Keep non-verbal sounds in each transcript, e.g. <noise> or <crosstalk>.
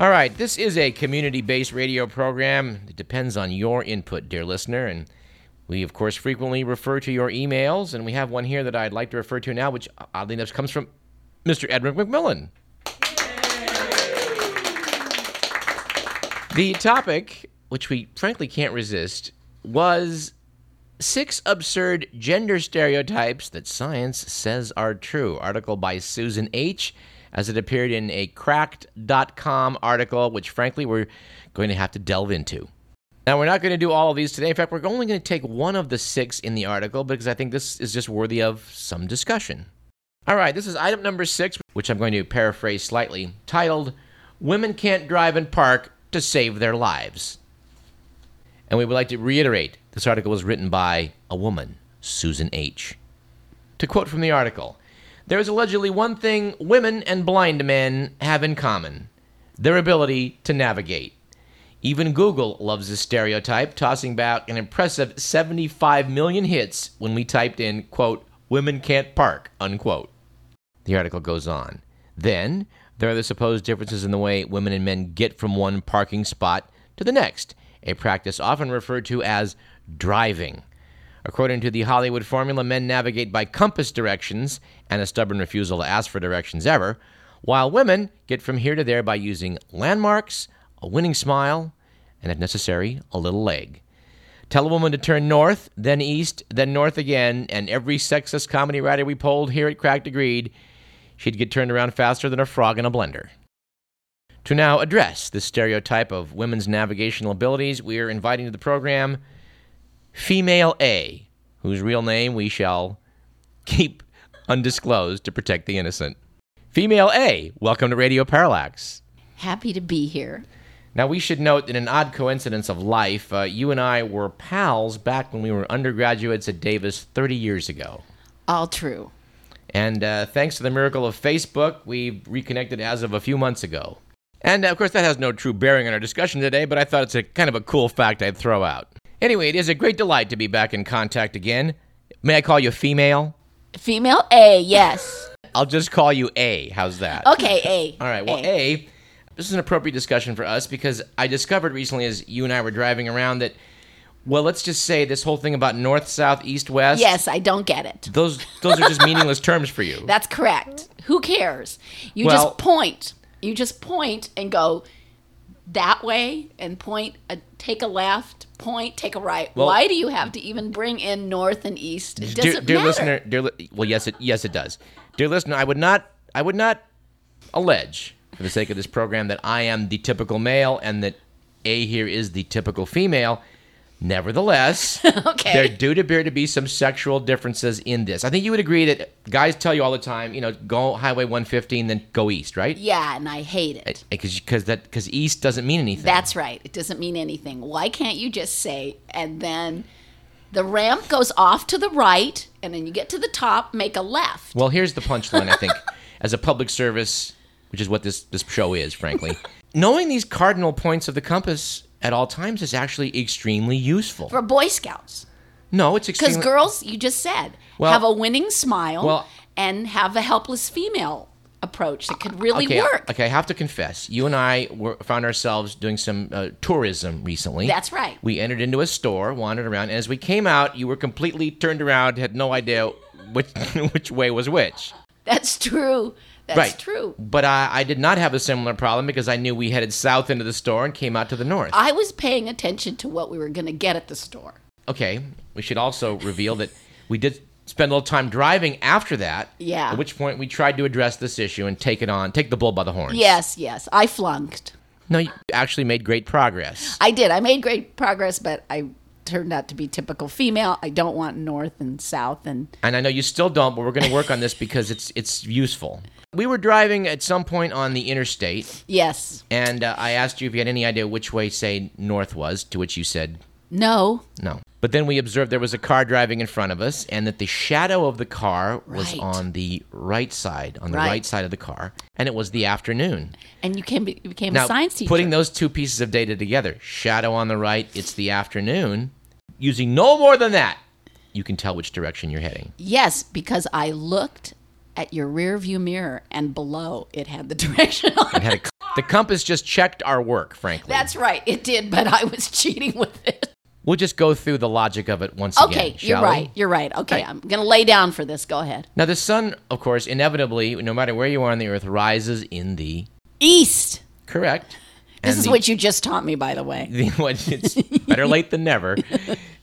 All right, this is a community based radio program. It depends on your input, dear listener. And we, of course, frequently refer to your emails. And we have one here that I'd like to refer to now, which oddly enough comes from Mr. Edward McMillan. The topic, which we frankly can't resist, was Six Absurd Gender Stereotypes That Science Says Are True. Article by Susan H as it appeared in a cracked.com article, which frankly we're going to have to delve into. Now, we're not going to do all of these today. In fact, we're only going to take one of the six in the article because I think this is just worthy of some discussion. All right, this is item number six, which I'm going to paraphrase slightly, titled Women Can't Drive and Park to Save Their Lives. And we would like to reiterate this article was written by a woman, Susan H. To quote from the article, there is allegedly one thing women and blind men have in common their ability to navigate. Even Google loves this stereotype, tossing back an impressive 75 million hits when we typed in, quote, women can't park, unquote. The article goes on. Then, there are the supposed differences in the way women and men get from one parking spot to the next, a practice often referred to as driving. According to the Hollywood formula, men navigate by compass directions and a stubborn refusal to ask for directions ever, while women get from here to there by using landmarks, a winning smile, and if necessary, a little leg. Tell a woman to turn north, then east, then north again, and every sexist comedy writer we polled here at Cracked agreed she'd get turned around faster than a frog in a blender. To now address this stereotype of women's navigational abilities, we are inviting to the program Female A, whose real name we shall keep undisclosed to protect the innocent. Female A, welcome to Radio Parallax. Happy to be here. Now, we should note that in an odd coincidence of life, uh, you and I were pals back when we were undergraduates at Davis 30 years ago. All true. And uh, thanks to the miracle of Facebook, we reconnected as of a few months ago. And uh, of course, that has no true bearing on our discussion today, but I thought it's a kind of a cool fact I'd throw out. Anyway, it is a great delight to be back in contact again. May I call you female? Female A, yes. I'll just call you A. How's that? Okay, A. <laughs> All right. Well, A. A, this is an appropriate discussion for us because I discovered recently as you and I were driving around that, well, let's just say this whole thing about north, south, east, west. Yes, I don't get it. Those those are just meaningless terms for you. <laughs> That's correct. Who cares? You Well- just point. You just point and go that way and point, a, take a left, point, take a right. Well- Why do you have to even bring in north and east? It dear, dear listener, dear li- well, yes, it yes it does. Dear listener, I would not I would not allege for the sake of this program that I am the typical male and that A here is the typical female. Nevertheless, <laughs> Okay. there do appear to be some sexual differences in this. I think you would agree that guys tell you all the time, you know, go Highway 115, then go east, right? Yeah, and I hate it. Because that because east doesn't mean anything. That's right. It doesn't mean anything. Why can't you just say, and then the ramp goes off to the right, and then you get to the top, make a left? Well, here's the punchline, I think, <laughs> as a public service, which is what this, this show is, frankly. <laughs> Knowing these cardinal points of the compass at all times is actually extremely useful. For Boy Scouts. no, it's Because extremely. girls, you just said, Well- have a winning smile Well- and have a helpless female approach that could really okay, work. okay, I have to confess. You and I were, found ourselves doing some uh, tourism recently. That's right. We entered into a store, wandered around, and as we came out, you were completely turned around, had no idea which <laughs> which way was which. That's true. That's right. true. But I, I did not have a similar problem because I knew we headed south into the store and came out to the north. I was paying attention to what we were going to get at the store. Okay, we should also reveal that we did spend a little time driving after that. Yeah. At which point we tried to address this issue and take it on, take the bull by the horns. Yes, yes. I flunked. No, you actually made great progress. I did. I made great progress, but I turned out to be typical female. I don't want north and south and And I know you still don't, but we're going to work on this because it's it's useful. We were driving at some point on the interstate, yes. and uh, I asked you if you had any idea which way, say, north was, to which you said No. no. But then we observed there was a car driving in front of us, and that the shadow of the car was Right. on the right side, on the Right. right side of the car, and it was the afternoon. And you came, you became a science teacher. putting those two pieces of data together, shadow on the right, it's the afternoon, using no more than that, you can tell which direction you're heading. yes, because I looked at your rear view mirror and below it had the <laughs> direction on It had a The compass just checked our work, frankly. That's right. It did, but I was <laughs> cheating with it. We'll just go through the logic of it once Okay, again. Okay, you're shall we? right. You're right. Okay, Right. I'm going to lay down for this. Go ahead. Now, the sun, of course, inevitably, no matter where you are on the earth, rises in the East. correct. <laughs> This And is the- what you just taught me, by the way. the, what- it's better late than never.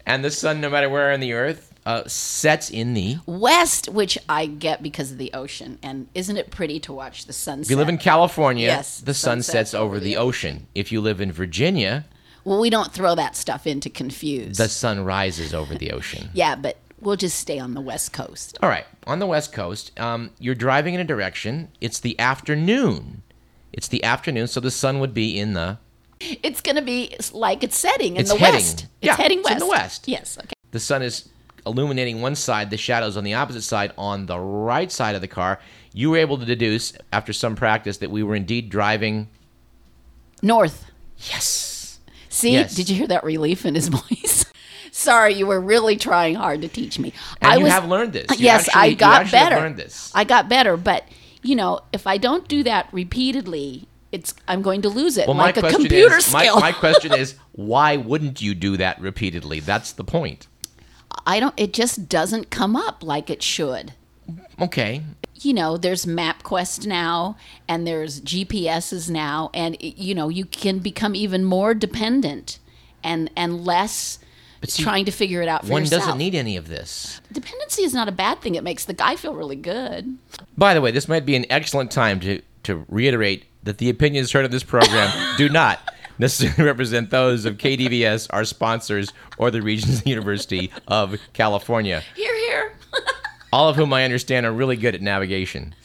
And the sun, no matter where on the earth, uh, sets in the. West, which I get because of the ocean. And isn't it pretty to watch the sunset? If you live in California, Yes, the sun sets over the ocean. If you live in Virginia, well, we don't throw that stuff in to confuse. the sun rises over the ocean. <laughs> yeah, but we'll just stay on the West Coast. All right, on the West Coast, um, you're driving in a direction. It's the afternoon. It's the afternoon, so the sun would be in the. It's going to be like it's setting in It's the heading. West. It's Yeah, heading it's west. in the west. Yes, okay. The sun is illuminating one side, the shadows on the opposite side, on the right side of the car. You were able to deduce, after some practice, that we were indeed driving. North. Yes. See, Yes. did you hear that relief in his <laughs> voice? Sorry, you were really trying hard to teach me. And I you was, have learned this. You yes, actually- I got better. I got better, but you know, if I don't do that repeatedly, it's I'm going to lose it Well, like my a computer is, my, my question <laughs> is, why wouldn't you do that repeatedly? That's the point. I don't. It just doesn't come up like it should. Okay. you know, there's MapQuest now and there's GPSs now, and you know, you can become even more dependent and and less see, trying to figure it out for One yourself. doesn't need any of this. Dependency is not a bad thing. It makes the guy feel really good. By the way, this might be an excellent time to, to reiterate that the opinions heard of this program <laughs> do not necessarily <laughs> represent those of KDVS, our sponsors, or the Regents University of California, Here, here. <laughs> all of whom I understand are really good at navigation.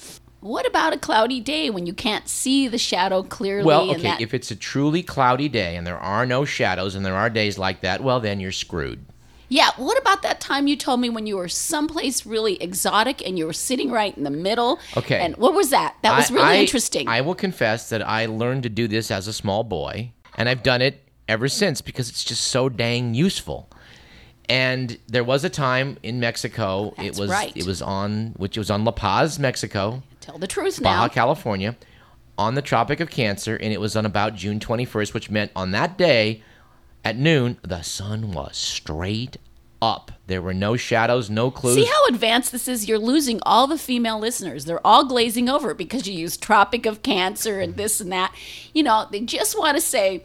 what about a cloudy day when you can't see the shadow clearly? Well, okay, that- if it's a truly cloudy day and there are no shadows and there are days like that, well, then you're screwed. yeah. What about that time you told me when you were someplace really exotic and you were sitting right in the middle? Okay. And what was that? That was I- really I- interesting. I will confess that I learned to do this as a small boy, and I've done it ever since because it's just so dang useful. And there was a time in Mexico. That's it was right. it was on which was on La Paz, Mexico, Tell the truth Baja now. California, on the Tropic of Cancer, and it was on about June 21st, which meant on that day at noon the sun was straight up. There were no shadows, no clues. See how advanced this is? You're losing all the female listeners. They're all glazing over because you use Tropic of Cancer and this and that. You know, they just want to say,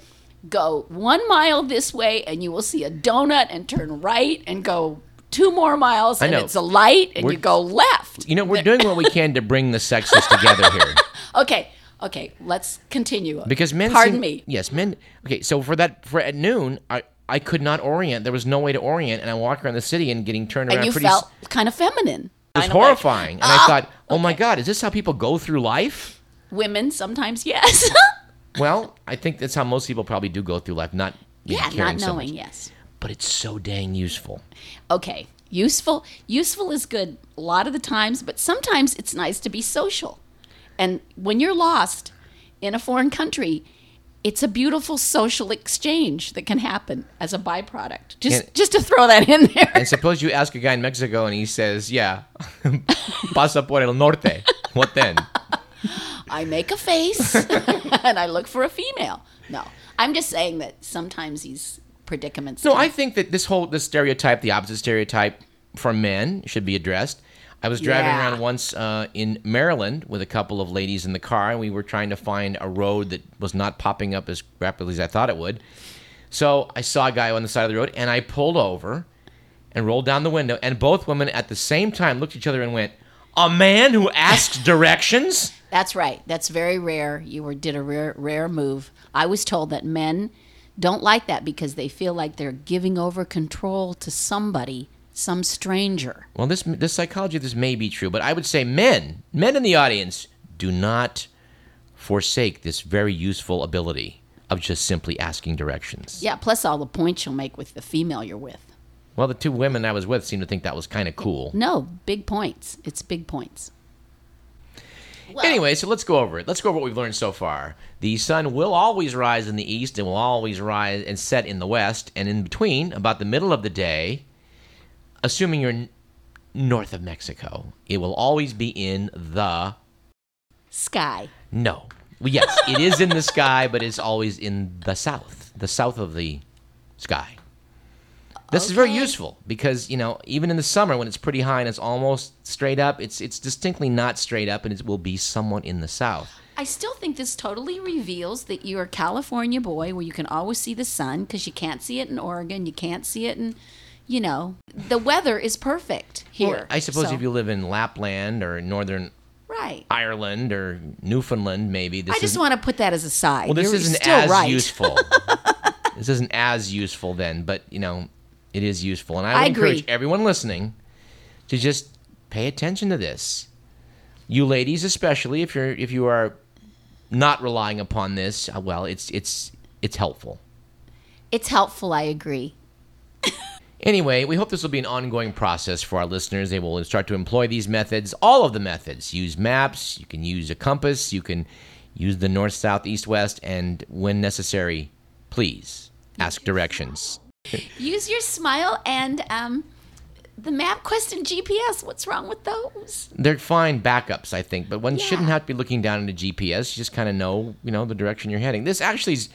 go one mile this way and you will see a donut and turn right and go two more miles and it's a light and We're- you go left. you know, we're doing what we can to bring the sexes together here. <laughs> Okay, okay, let's continue. Because men Pardon seem- me. Yes, men okay, so for that for at noon, I I could not orient. There was no way to orient and I walk around the city and getting turned around And you pretty felt kind of feminine. it was horrifying. and I "Ah." thought, "Oh my god, is this how people go through life?" Women sometimes, yes. <laughs> Well, I think that's how most people probably do go through life, not yeah, caring not knowing, much. yes. But it's so dang useful. okay useful useful is good a lot of the times but sometimes it's nice to be social and when you're lost in a foreign country it's a beautiful social exchange that can happen as a byproduct just And- just to throw that in there And suppose you ask a guy in Mexico and he says, "Yeah, <laughs> pasa por el norte." What then? i make a face <laughs> and i look for a female no i'm just saying that sometimes these predicaments No, I think that this whole this stereotype, the opposite stereotype for men, should be addressed. I was driving Yeah. around once uh, in Maryland with a couple of ladies in the car, and we were trying to find a road that was not popping up as rapidly as I thought it would. So I saw a guy on the side of the road, and I pulled over and rolled down the window, and both women at the same time looked at each other and went, "A man who asks directions." That's right. That's very rare. You were did a rare rare move. I was told that men don't like that because they feel like they're giving over control to somebody, some stranger. Well, this this psychology of this may be true, but I would say men, men in the audience, do not forsake this very useful ability of just simply asking directions. Yeah, plus all the points you'll make with the female you're with. Well, the two women I was with seemed to think that was kind of cool. No, big points. It's big points. Well, Anyway, so let's go over it. Let's go over what we've learned so far. The sun will always rise in the east and will always rise and set in the west, and in between, about the middle of the day, assuming you're n- north of Mexico, it will always be in the sky. no. Well, yes, it is in the sky, but it's always in the south, the south of the sky. This is very useful because you know even in the summer when it's pretty high and it's almost straight up, it's it's distinctly not straight up, and it will be somewhat in the south. I still think this totally reveals that you're a California boy where you can always see the sun because you can't see it in Oregon. You can't see it in, you know, the weather is perfect here. Well, I suppose So- if you live in Lapland or northern Right. Ireland or Newfoundland, maybe this I just want to put that as a side. well. This You're isn't still as right. useful. <laughs> this isn't as useful then, but you know, it is useful, and I would I encourage agree. everyone listening to just pay attention to this. You ladies, especially if you're if you are not relying upon this, uh, well, it's it's it's helpful. It's helpful. I agree. Anyway, we hope this will be an ongoing process for our listeners. They will start to employ these methods, all of the methods. Use maps, you can use a compass, you can use the north, south, east, west, and when necessary, please ask directions. Use your smile and um, the MapQuest and GPS. What's wrong with those? They're fine backups, I think, but one shouldn't have to be looking down into GPS. You just kind of know, you know, the direction you're heading. This actually is,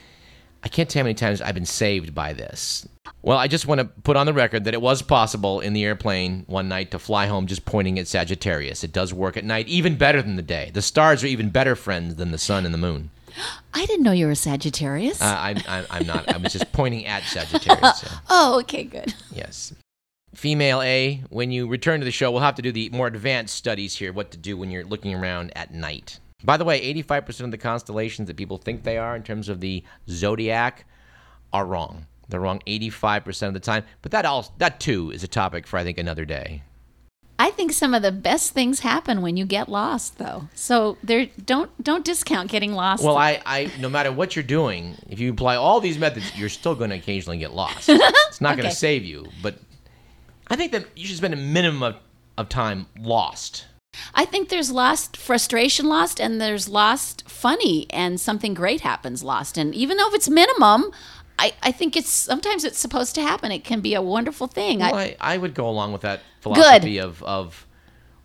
I can't tell how many times I've been saved by this. Well, I just want to put on the record that it was possible in the airplane one night to fly home just pointing at Sagittarius. It does work at night even better than the day. The stars are even better friends than the sun and the moon. <gasps> I didn't know you were a Sagittarius. Uh, I'm, I'm, I'm not. I was just pointing at Sagittarius. so, <laughs> oh, okay, good. yes. Female A, when you return to the show, we'll have to do the more advanced studies here, what to do when you're looking around at night. By the way, 85% of the constellations that people think they are in terms of the zodiac are wrong. They're wrong 85% of the time. But that all that too is a topic for I think another day. I think some of the best things happen when you get lost, though. So there, don't don't discount getting lost. Well, I, I no matter what you're doing, if you apply all these methods, you're still going to occasionally get lost. <laughs> It's not going to save you, but I think that you should spend a minimum of, of time lost. I think there's lost frustration lost and there's lost funny and something great happens lost. And even though if it's minimum, I, I think it's sometimes it's supposed to happen. It can be a wonderful thing. Well, I, I, I would go along with that philosophy of, of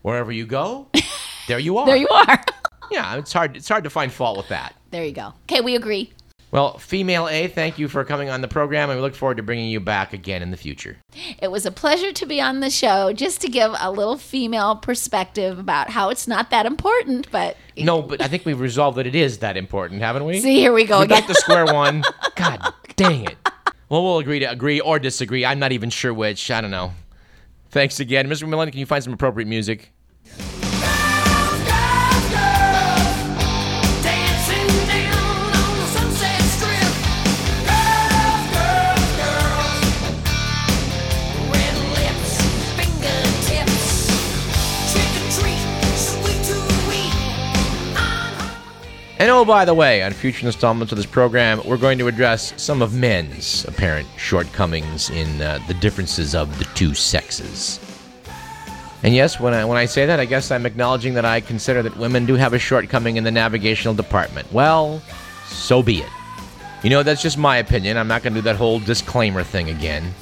wherever you go, <laughs> there you are. there you are. <laughs> Yeah, it's hard. It's hard to find fault with that. there you go. Okay, we agree. Well, female A, thank you for coming on the program, and we look forward to bringing you back again in the future. It was a pleasure to be on the show just to give a little female perspective about how it's not that important, but No, but I think we've resolved that it is that important, haven't we? see, here we go We're again. back to square <laughs> one. God dang it. Well, we'll agree to agree or disagree. I'm not even sure which. I don't know. Thanks again. Mr. McMillan, can you find some appropriate music? And oh, by the way, on future installments of this program, we're going to address some of men's apparent shortcomings in uh, the differences of the two sexes. And yes, when I when I say that, I guess I'm acknowledging that I consider that women do have a shortcoming in the navigational department. Well, so be it. You know, that's just my opinion. I'm not going to do that whole disclaimer thing again.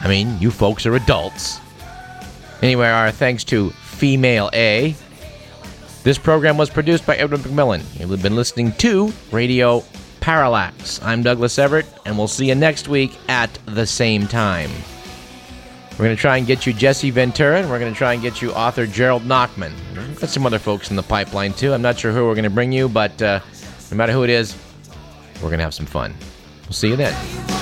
I mean, you folks are adults. Anyway, our thanks to Female A, this program was produced by Edward McMillan. You've been listening to Radio Parallax. I'm Douglas Everett, and we'll see you next week at the same time. We're going to try and get you Jesse Ventura, and we're going to try and get you author Gerald Nachman. We've got some other folks in the pipeline, too. I'm not sure who we're going to bring you, but uh, no matter who it is, we're going to have some fun. We'll see you then.